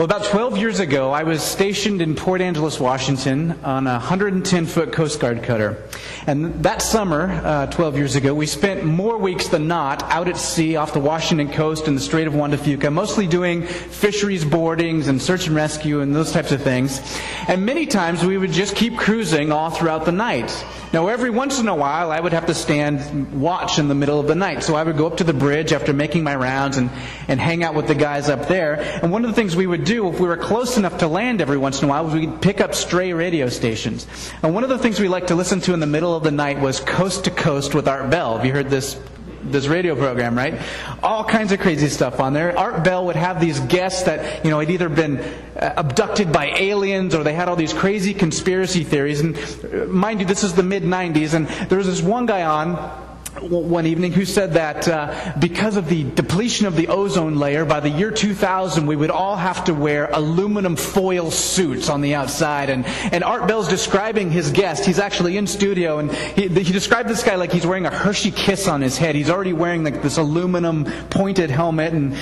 Well, about 12 years ago, I was stationed in Port Angeles, Washington on a 110 foot Coast Guard cutter. And that summer, uh, 12 years ago, we spent more weeks than not out at sea off the Washington coast in the Strait of Juan de Fuca, mostly doing fisheries boardings and search and rescue and those types of things. And many times we would just keep cruising all throughout the night. Now, every once in a while, I would have to stand watch in the middle of the night. So I would go up to the bridge after making my rounds and, and hang out with the guys up there. And one of the things we would do, if we were close enough to land every once in a while, was we'd pick up stray radio stations. And one of the things we liked to listen to in the middle of the night was Coast to Coast with Art Bell. Have you heard this this radio program, right? All kinds of crazy stuff on there. Art Bell would have these guests that, you know, had either been uh, abducted by aliens or they had all these crazy conspiracy theories. And uh, mind you, this is the mid 90s, and there was this one guy on one evening who said that uh, because of the depletion of the ozone layer, by the year 2000, we would all have to wear aluminum foil suits on the outside. And, and Art Bell's describing his guest. He's actually in studio, and he, he described this guy like he's wearing a Hershey kiss on his head. He's already wearing like this aluminum pointed helmet, and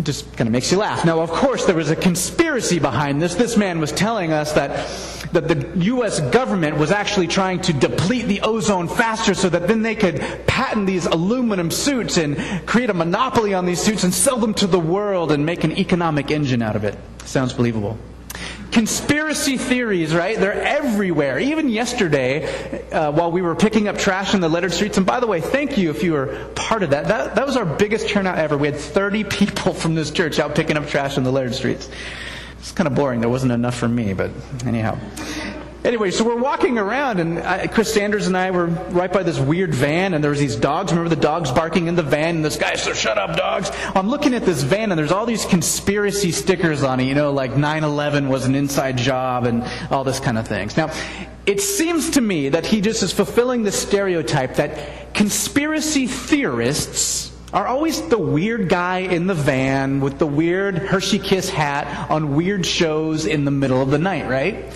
it just kind of makes you laugh. Now, of course, there was a conspiracy behind this. This man was telling us that, that the U.S. government was actually trying to deplete the ozone faster so that then they could patent these aluminum suits and create a monopoly on these suits and sell them to the world and make an economic engine out of it. Sounds believable. Conspiracy theories, right? They're everywhere. Even yesterday, uh, while we were picking up trash in the lettered streets, and by the way, thank you if you were part of that. That, that was our biggest turnout ever. We had 30 people from this church out picking up trash in the lettered streets. It's kind of boring. There wasn't enough for me, but anyhow. Anyway, so we're walking around, and I, Chris Sanders and I were right by this weird van, and there was these dogs. Remember the dogs barking in the van, and this guy said, "Shut up, dogs!" I'm looking at this van, and there's all these conspiracy stickers on it. You know, like 9/11 was an inside job, and all this kind of things. Now, it seems to me that he just is fulfilling the stereotype that conspiracy theorists are always the weird guy in the van with the weird Hershey Kiss hat on weird shows in the middle of the night, right?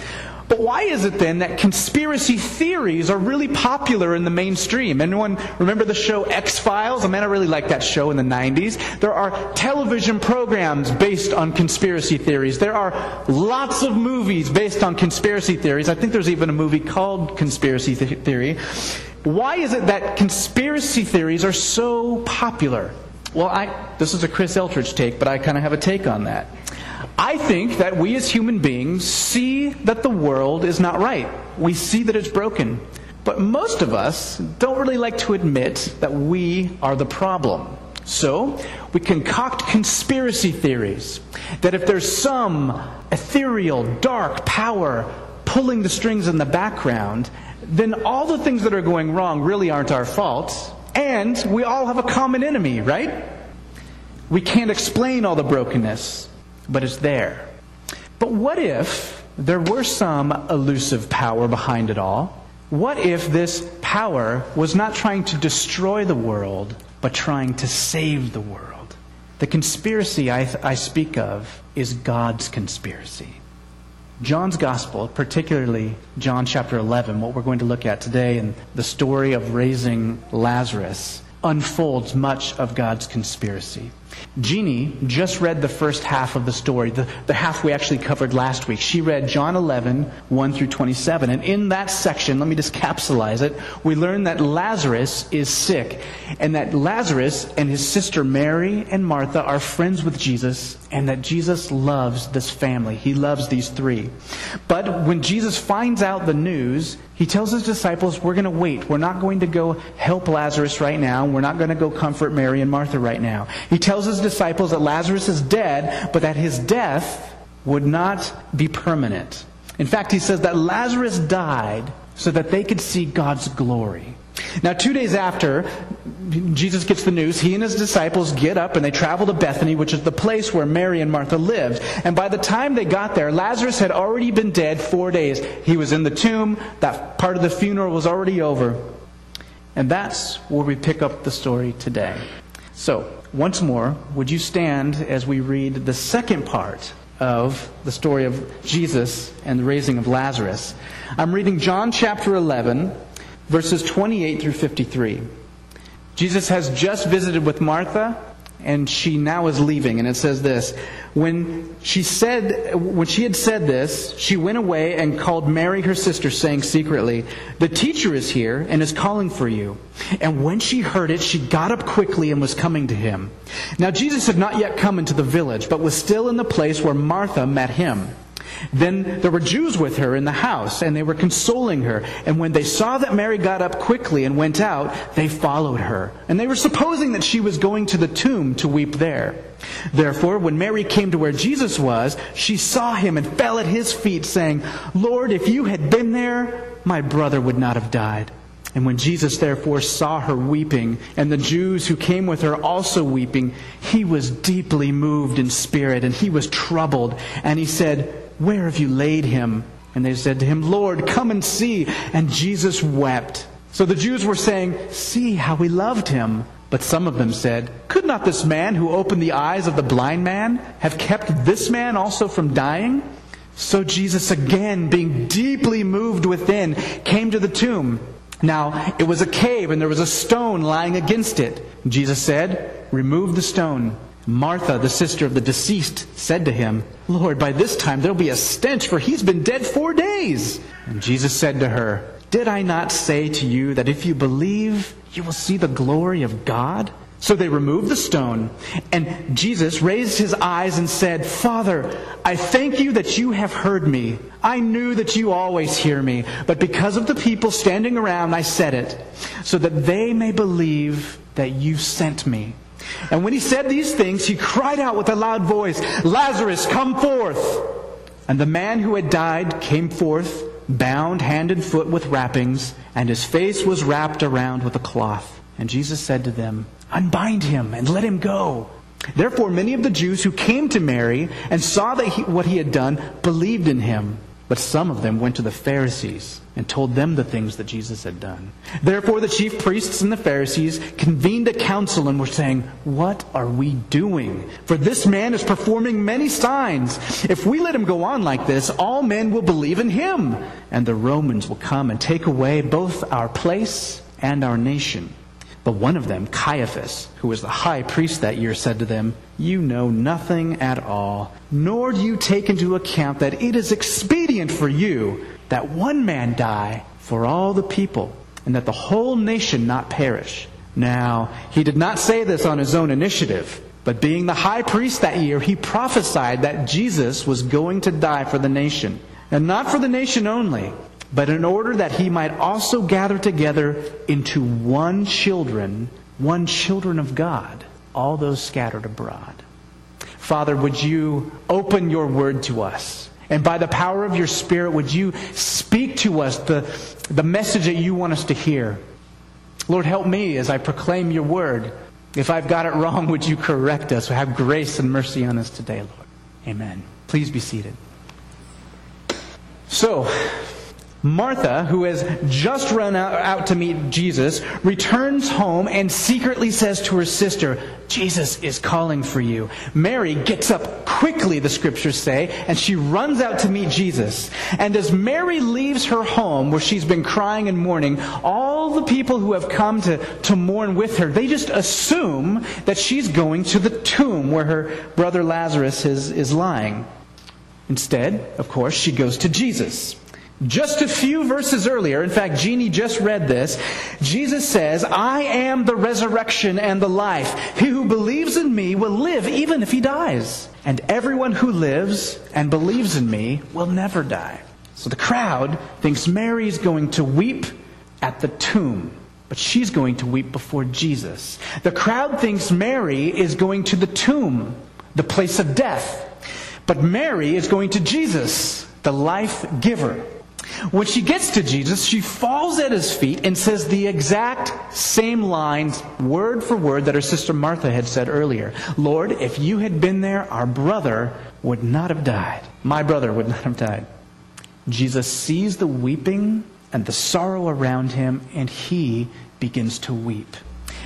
But why is it then that conspiracy theories are really popular in the mainstream? Anyone remember the show X Files? I oh, mean, I really liked that show in the 90s. There are television programs based on conspiracy theories. There are lots of movies based on conspiracy theories. I think there's even a movie called Conspiracy Theory. Why is it that conspiracy theories are so popular? Well, I, this is a Chris Eltridge take, but I kind of have a take on that. I think that we as human beings see that the world is not right. We see that it's broken. But most of us don't really like to admit that we are the problem. So, we concoct conspiracy theories that if there's some ethereal, dark power pulling the strings in the background, then all the things that are going wrong really aren't our fault. And we all have a common enemy, right? We can't explain all the brokenness but it's there. But what if there were some elusive power behind it all? What if this power was not trying to destroy the world, but trying to save the world? The conspiracy I, I speak of is God's conspiracy. John's Gospel, particularly John chapter 11, what we're going to look at today, and the story of raising Lazarus, unfolds much of God's conspiracy. Jeannie just read the first half of the story, the, the half we actually covered last week. She read John 11, 1 through 27. And in that section, let me just capsulize it, we learn that Lazarus is sick, and that Lazarus and his sister Mary and Martha are friends with Jesus, and that Jesus loves this family. He loves these three. But when Jesus finds out the news, he tells his disciples, We're going to wait. We're not going to go help Lazarus right now. We're not going to go comfort Mary and Martha right now. He tells his disciples that Lazarus is dead, but that his death would not be permanent. In fact, he says that Lazarus died so that they could see God's glory. Now, two days after Jesus gets the news, he and his disciples get up and they travel to Bethany, which is the place where Mary and Martha lived. And by the time they got there, Lazarus had already been dead four days. He was in the tomb, that part of the funeral was already over. And that's where we pick up the story today. So, once more, would you stand as we read the second part of the story of Jesus and the raising of Lazarus? I'm reading John chapter 11 verses 28 through 53. Jesus has just visited with Martha and she now is leaving. And it says this When she said, when she had said this, she went away and called Mary, her sister, saying secretly, The teacher is here and is calling for you. And when she heard it, she got up quickly and was coming to him. Now Jesus had not yet come into the village, but was still in the place where Martha met him. Then there were Jews with her in the house, and they were consoling her. And when they saw that Mary got up quickly and went out, they followed her. And they were supposing that she was going to the tomb to weep there. Therefore, when Mary came to where Jesus was, she saw him and fell at his feet, saying, Lord, if you had been there, my brother would not have died. And when Jesus therefore saw her weeping, and the Jews who came with her also weeping, he was deeply moved in spirit, and he was troubled. And he said, where have you laid him? And they said to him, Lord, come and see. And Jesus wept. So the Jews were saying, See how we loved him. But some of them said, Could not this man who opened the eyes of the blind man have kept this man also from dying? So Jesus, again, being deeply moved within, came to the tomb. Now, it was a cave, and there was a stone lying against it. Jesus said, Remove the stone. Martha, the sister of the deceased, said to him, Lord, by this time there'll be a stench, for he's been dead four days. And Jesus said to her, Did I not say to you that if you believe, you will see the glory of God? So they removed the stone, and Jesus raised his eyes and said, Father, I thank you that you have heard me. I knew that you always hear me, but because of the people standing around, I said it, so that they may believe that you sent me. And when he said these things, he cried out with a loud voice, Lazarus, come forth! And the man who had died came forth, bound hand and foot with wrappings, and his face was wrapped around with a cloth. And Jesus said to them, Unbind him and let him go. Therefore, many of the Jews who came to Mary and saw that he, what he had done believed in him. But some of them went to the Pharisees and told them the things that Jesus had done. Therefore, the chief priests and the Pharisees convened a council and were saying, What are we doing? For this man is performing many signs. If we let him go on like this, all men will believe in him, and the Romans will come and take away both our place and our nation. But one of them, Caiaphas, who was the high priest that year, said to them, You know nothing at all, nor do you take into account that it is expedient for you that one man die for all the people, and that the whole nation not perish. Now, he did not say this on his own initiative, but being the high priest that year, he prophesied that Jesus was going to die for the nation. And not for the nation only, but in order that he might also gather together into one children, one children of God, all those scattered abroad. Father, would you open your word to us? And by the power of your Spirit, would you speak to us the, the message that you want us to hear? Lord, help me as I proclaim your word. If I've got it wrong, would you correct us? Have grace and mercy on us today, Lord. Amen. Please be seated. So, Martha, who has just run out, to meet Jesus, returns home and secretly says to her sister, Jesus is calling for you. Mary gets up quickly, the scriptures say, and she runs out to meet Jesus. And as Mary leaves her home, where she's been crying and mourning, all the people who have come to, to mourn with her, they just assume that she's going to the tomb where her brother Lazarus is, is lying. Instead, of course, she goes to Jesus. Just a few verses earlier, in fact, Jeannie just read this, Jesus says, I am the resurrection and the life. He who believes in me will live even if he dies. And everyone who lives and believes in me will never die. So the crowd thinks Mary is going to weep at the tomb, but she's going to weep before Jesus. The crowd thinks Mary is going to the tomb, the place of death, but Mary is going to Jesus, the life giver. When she gets to Jesus, she falls at his feet and says the exact same lines, word for word, that her sister Martha had said earlier. Lord, if you had been there, our brother would not have died. My brother would not have died. Jesus sees the weeping and the sorrow around him, and he begins to weep.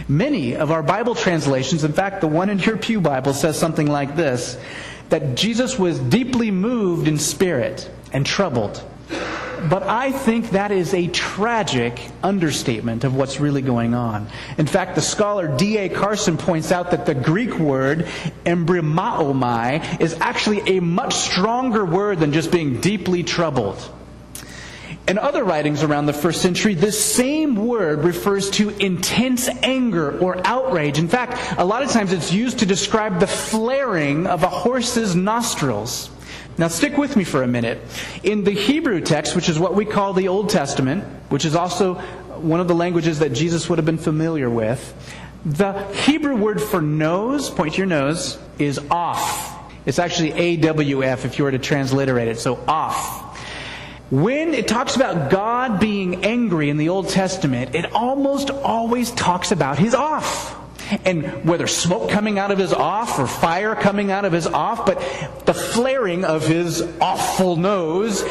Many of our Bible translations, in fact, the one in your Pew Bible says something like this that Jesus was deeply moved in spirit and troubled. But I think that is a tragic understatement of what's really going on. In fact, the scholar D.A. Carson points out that the Greek word embrimaomai is actually a much stronger word than just being deeply troubled. In other writings around the first century, this same word refers to intense anger or outrage. In fact, a lot of times it's used to describe the flaring of a horse's nostrils. Now, stick with me for a minute. In the Hebrew text, which is what we call the Old Testament, which is also one of the languages that Jesus would have been familiar with, the Hebrew word for nose, point to your nose, is off. It's actually AWF if you were to transliterate it, so off. When it talks about God being angry in the Old Testament, it almost always talks about his off. And whether smoke coming out of his off or fire coming out of his off, but the flaring of his awful nose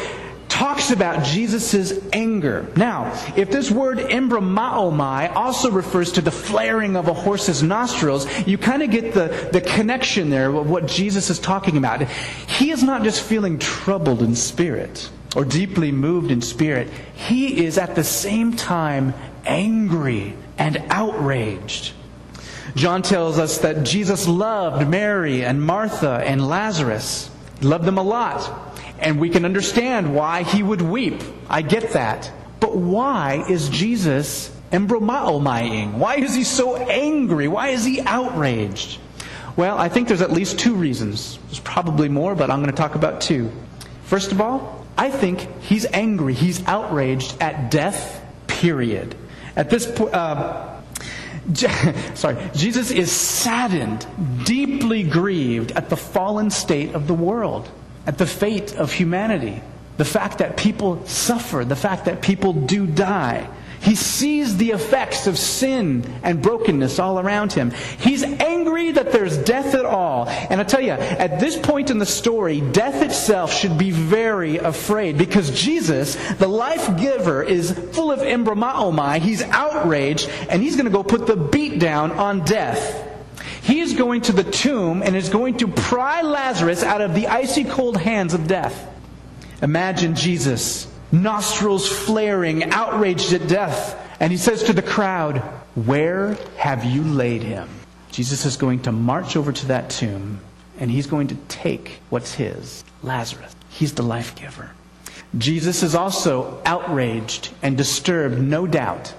talks about Jesus' anger. Now, if this word embrimaomai also refers to the flaring of a horse's nostrils, you kind of get the, the connection there of what Jesus is talking about. He is not just feeling troubled in spirit or deeply moved in spirit, he is at the same time angry and outraged. John tells us that Jesus loved Mary and Martha and Lazarus. He loved them a lot. And we can understand why he would weep. I get that. But why is Jesus embrimaomaiing? Why is he so angry? Why is he outraged? Well, I think there's at least two reasons. There's probably more, but I'm going to talk about two. First of all, I think he's angry. He's outraged at death, period. At this point, uh, sorry, Jesus is saddened, deeply grieved at the fallen state of the world, at the fate of humanity, the fact that people suffer, the fact that people do die. He sees the effects of sin and brokenness all around him. He's angry that there's death at all. And I tell you, at this point in the story, death itself should be very afraid because Jesus, the life giver, is full of embrimaomai. He's outraged and he's going to go put the beat down on death. He is going to the tomb and is going to pry Lazarus out of the icy cold hands of death. Imagine Jesus nostrils flaring, outraged at death. And he says to the crowd, Where have you laid him? Jesus is going to march over to that tomb and he's going to take what's his Lazarus. He's the life giver. Jesus is also outraged and disturbed, no doubt,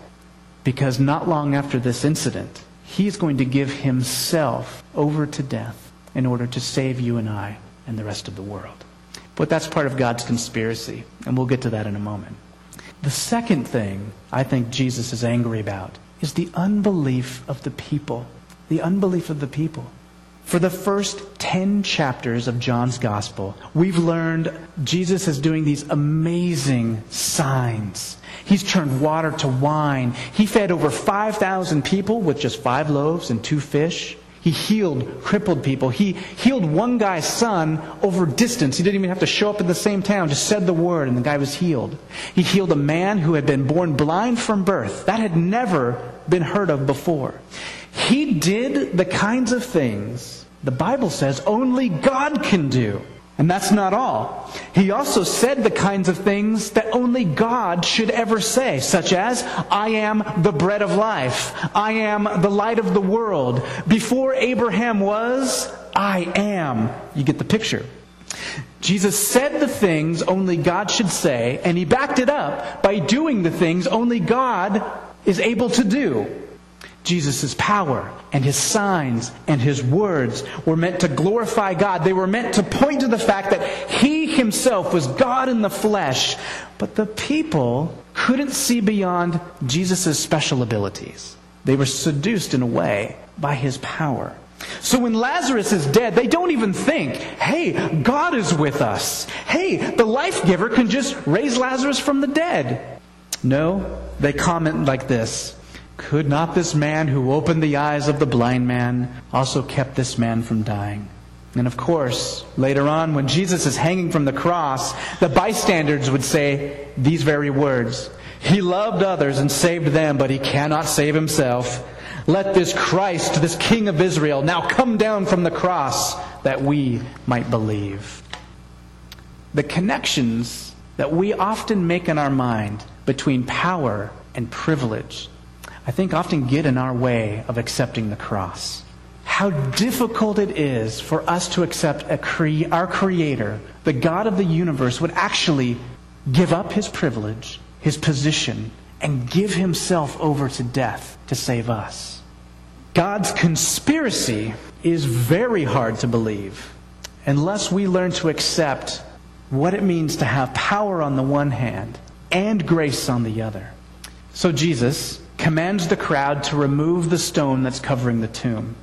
because not long after this incident, he's going to give himself over to death in order to save you and I and the rest of the world. But that's part of God's conspiracy, and we'll get to that in a moment. The second thing I think Jesus is angry about is the unbelief of the people. The unbelief of the people. For the first 10 chapters of John's Gospel, we've learned Jesus is doing these amazing signs. He's turned water to wine. He fed over 5,000 people with just five loaves and two fish. He healed crippled people. He healed one guy's son over distance. He didn't even have to show up in the same town, just said the word, and the guy was healed. He healed a man who had been born blind from birth. That had never been heard of before. He did the kinds of things the Bible says only God can do. And that's not all. He also said the kinds of things that only God should ever say, such as, I am the bread of life. I am the light of the world. Before Abraham was, I am. You get the picture. Jesus said the things only God should say, and he backed it up by doing the things only God is able to do. Jesus' power and his signs and his words were meant to glorify God. They were meant to point to the fact that he himself was God in the flesh. But the people couldn't see beyond Jesus' special abilities. They were seduced in a way by his power. So when Lazarus is dead, they don't even think, hey, God is with us. Hey, the life giver can just raise Lazarus from the dead. No, they comment like this could not this man who opened the eyes of the blind man also kept this man from dying? And of course, later on, when Jesus is hanging from the cross, the bystanders would say these very words He loved others and saved them, but he cannot save himself. Let this Christ, this King of Israel, now come down from the cross that we might believe. The connections that we often make in our mind between power and privilege, I think often get in our way of accepting the cross. How difficult it is for us to accept cre- our Creator, the God of the universe, would actually give up his privilege, his position, and give himself over to death to save us. God's conspiracy is very hard to believe unless we learn to accept what it means to have power on the one hand and grace on the other. So Jesus commands the crowd to remove the stone that's covering the tomb.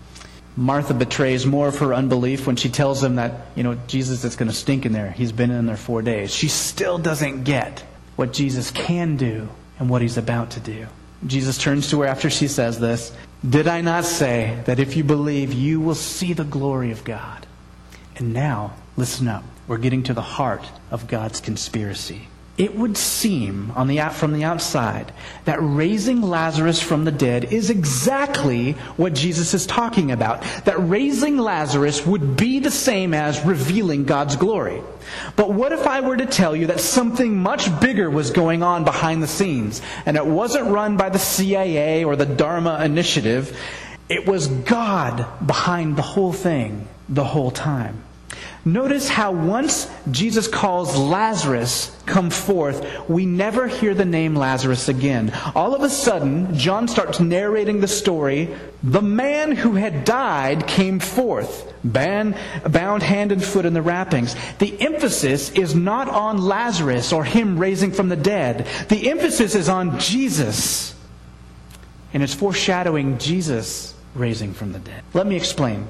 Martha betrays more of her unbelief when she tells him that, you know, Jesus is going to stink in there. He's been in there four days. She still doesn't get what Jesus can do and what he's about to do. Jesus turns to her after she says this Did I not say that if you believe, you will see the glory of God? And now, listen up. We're getting to the heart of God's conspiracy it would seem on the, from the outside that raising Lazarus from the dead is exactly what Jesus is talking about. That raising Lazarus would be the same as revealing God's glory. But what if I were to tell you that something much bigger was going on behind the scenes, and it wasn't run by the CIA or the Dharma Initiative? It was God behind the whole thing the whole time. Notice how once Jesus calls Lazarus come forth, we never hear the name Lazarus again. All of a sudden, John starts narrating the story. The man who had died came forth, bound hand and foot in the wrappings. The emphasis is not on Lazarus or him raising from the dead. The emphasis is on Jesus. And it's foreshadowing Jesus raising from the dead. Let me explain.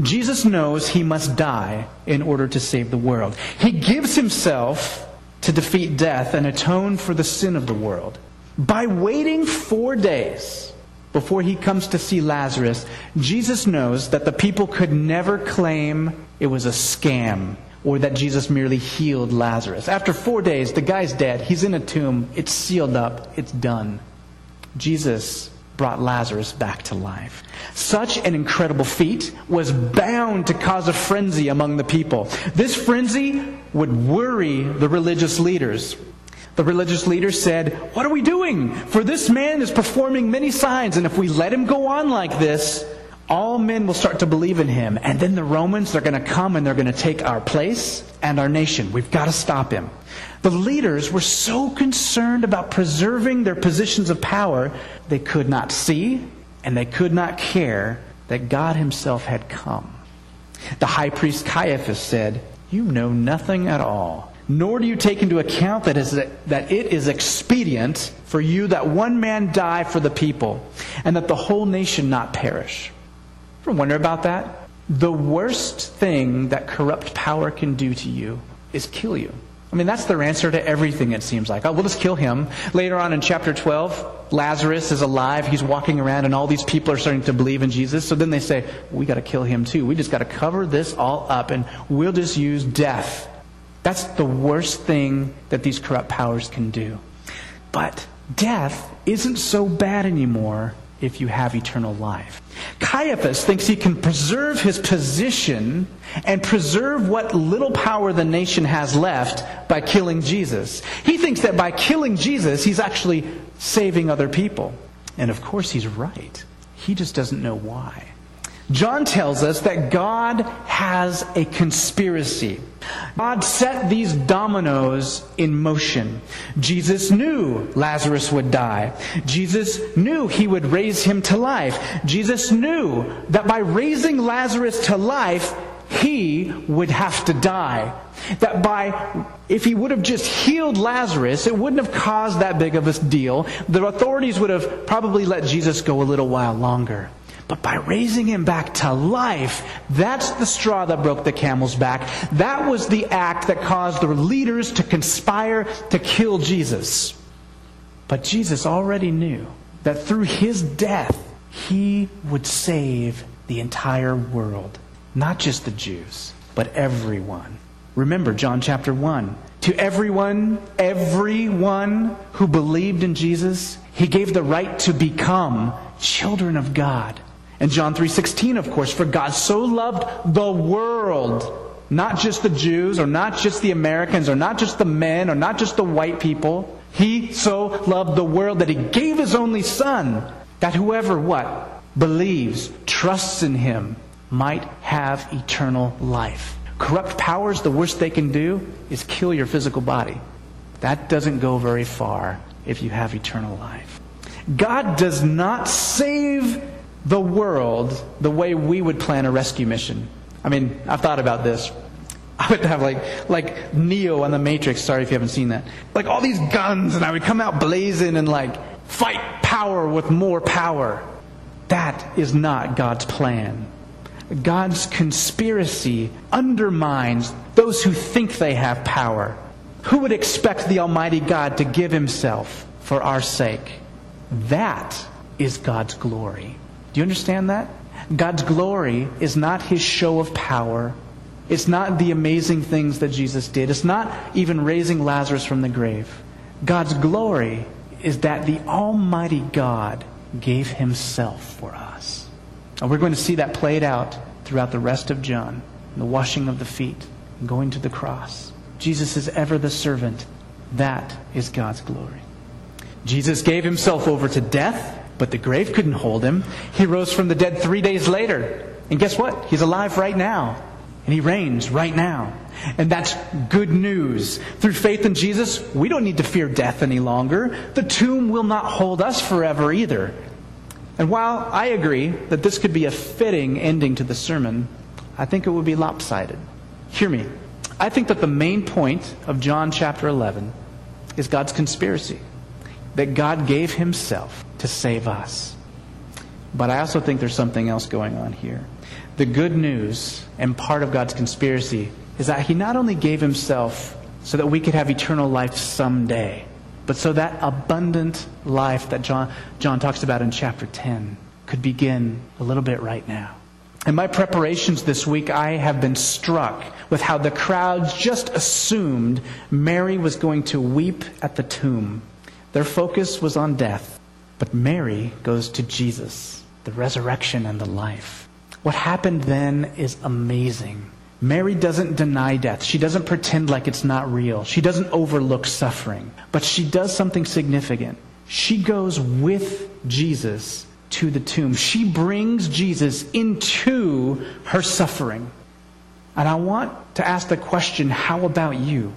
Jesus knows he must die in order to save the world. He gives himself to defeat death and atone for the sin of the world. By waiting four days before he comes to see Lazarus, Jesus knows that the people could never claim it was a scam or that Jesus merely healed Lazarus. After four days, the guy's dead. He's in a tomb. It's sealed up. It's done. Jesus brought Lazarus back to life. Such an incredible feat was bound to cause a frenzy among the people. This frenzy would worry the religious leaders. The religious leaders said, What are we doing? For this man is performing many signs, and if we let him go on like this, all men will start to believe in him. And then the Romans, they're going to come and they're going to take our place and our nation. We've got to stop him. The leaders were so concerned about preserving their positions of power, they could not see and they could not care that God Himself had come. The high priest Caiaphas said, You know nothing at all, nor do you take into account that, is, that it is expedient for you that one man die for the people, and that the whole nation not perish. Ever wonder about that? The worst thing that corrupt power can do to you is kill you. I mean, that's their answer to everything, it seems like. Oh, we'll just kill him. Later on in chapter 12, Lazarus is alive. He's walking around, and all these people are starting to believe in Jesus. So then they say, we got to kill him too. We just got to cover this all up, and we'll just use death. That's the worst thing that these corrupt powers can do. But death isn't so bad anymore if you have eternal life. Caiaphas thinks he can preserve his position and preserve what little power the nation has left by killing Jesus. He thinks that by killing Jesus, he's actually saving other people. And of course, he's right. He just doesn't know why. John tells us that God has a conspiracy. God set these dominoes in motion. Jesus knew Lazarus would die. Jesus knew he would raise him to life. Jesus knew that by raising Lazarus to life, he would have to die. That by, if he would have just healed Lazarus, it wouldn't have caused that big of a deal. The authorities would have probably let Jesus go a little while longer. But by raising him back to life, that's the straw that broke the camel's back. That was the act that caused the leaders to conspire to kill Jesus. But Jesus already knew that through his death, he would save the entire world. Not just the Jews, but everyone. Remember John chapter 1. To everyone, everyone who believed in Jesus, he gave the right to become children of God. And John 3:16 of course, for God so loved the world Not just the Jews, or not just the Americans, or not just the men, or not just the white people. He so loved the world that he gave his only Son, that whoever what? Believes, trusts in him, might have eternal life. Corrupt powers, the worst they can do is kill your physical body. That doesn't go very far if you have eternal life. God does not save the world the way we would plan a rescue mission. I mean, I've thought about this. I would have like like Neo on the Matrix. Sorry if you haven't seen that. Like all these guns, and I would come out blazing and like fight power with more power. That is not God's plan. God's conspiracy undermines those who think they have power. Who would expect the Almighty God to give Himself for our sake? That is God's glory. Do you understand that? God's glory is not His show of power. It's not the amazing things that Jesus did. It's not even raising Lazarus from the grave. God's glory is that the Almighty God gave Himself for us. And we're going to see that played out throughout the rest of John the washing of the feet, going to the cross. Jesus is ever the servant. That is God's glory. Jesus gave himself over to death, but the grave couldn't hold him. He rose from the dead three days later. And guess what? He's alive right now. And he reigns right now. And that's good news. Through faith in Jesus, we don't need to fear death any longer. The tomb will not hold us forever either. And while I agree that this could be a fitting ending to the sermon, I think it would be lopsided. Hear me. I think that the main point of John chapter 11 is God's conspiracy, that God gave himself to save us. But I also think there's something else going on here. The good news and part of God's conspiracy is that he not only gave himself so that we could have eternal life someday, but so that abundant life that John, John talks about in chapter 10 could begin a little bit right now. In my preparations this week, I have been struck with how the crowds just assumed Mary was going to weep at the tomb. Their focus was on death, but Mary goes to Jesus, the resurrection and the life. What happened then is amazing. Mary doesn't deny death. She doesn't pretend like it's not real. She doesn't overlook suffering. But she does something significant. She goes with Jesus to the tomb. She brings Jesus into her suffering. And I want to ask the question how about you?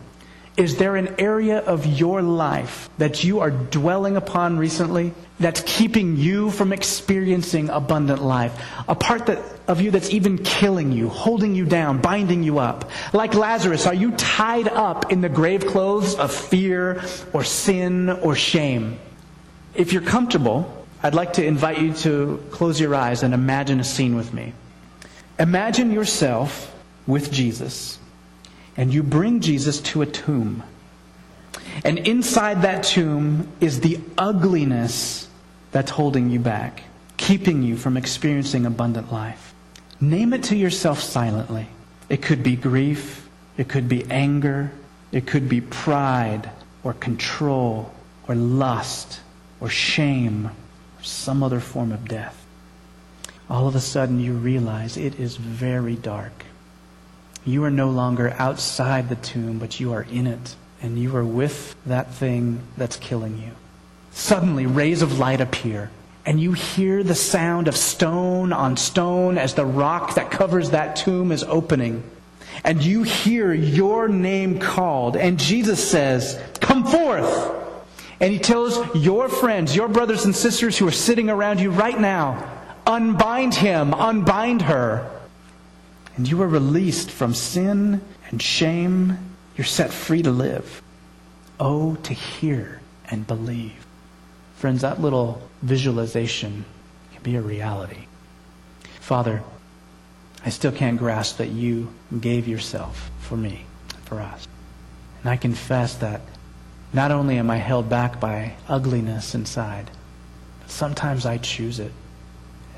Is there an area of your life that you are dwelling upon recently that's keeping you from experiencing abundant life? A part that, of you that's even killing you, holding you down, binding you up? Like Lazarus, are you tied up in the grave clothes of fear or sin or shame? If you're comfortable, I'd like to invite you to close your eyes and imagine a scene with me. Imagine yourself with Jesus and you bring Jesus to a tomb. And inside that tomb is the ugliness that's holding you back, keeping you from experiencing abundant life. Name it to yourself silently. It could be grief, it could be anger, it could be pride or control or lust or shame or some other form of death. All of a sudden, you realize it is very dark. You are no longer outside the tomb, but you are in it. And you are with that thing that's killing you. Suddenly, rays of light appear. And you hear the sound of stone on stone as the rock that covers that tomb is opening. And you hear your name called. And Jesus says, Come forth. And he tells your friends, your brothers and sisters who are sitting around you right now, unbind him, unbind her and you are released from sin and shame. You're set free to live. Oh, to hear and believe. Friends, that little visualization can be a reality. Father, I still can't grasp that you gave yourself for me, for us. And I confess that not only am I held back by ugliness inside, but sometimes I choose it.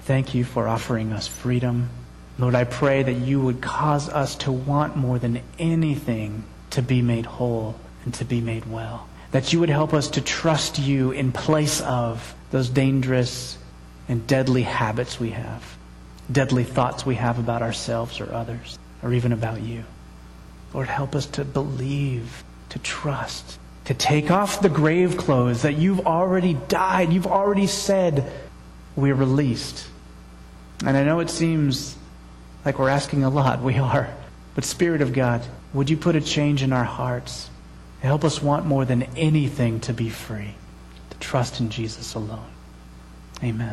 Thank you for offering us freedom Lord, I pray that you would cause us to want more than anything to be made whole and to be made well. That you would help us to trust you in place of those dangerous and deadly habits we have, deadly thoughts we have about ourselves or others, or even about you. Lord, help us to believe, to trust, to take off the grave clothes that you've already died, you've already said we're released. And I know it seems like we're asking a lot. We are. But, Spirit of God, would you put a change in our hearts? Help us want more than anything to be free, to trust in Jesus alone. Amen.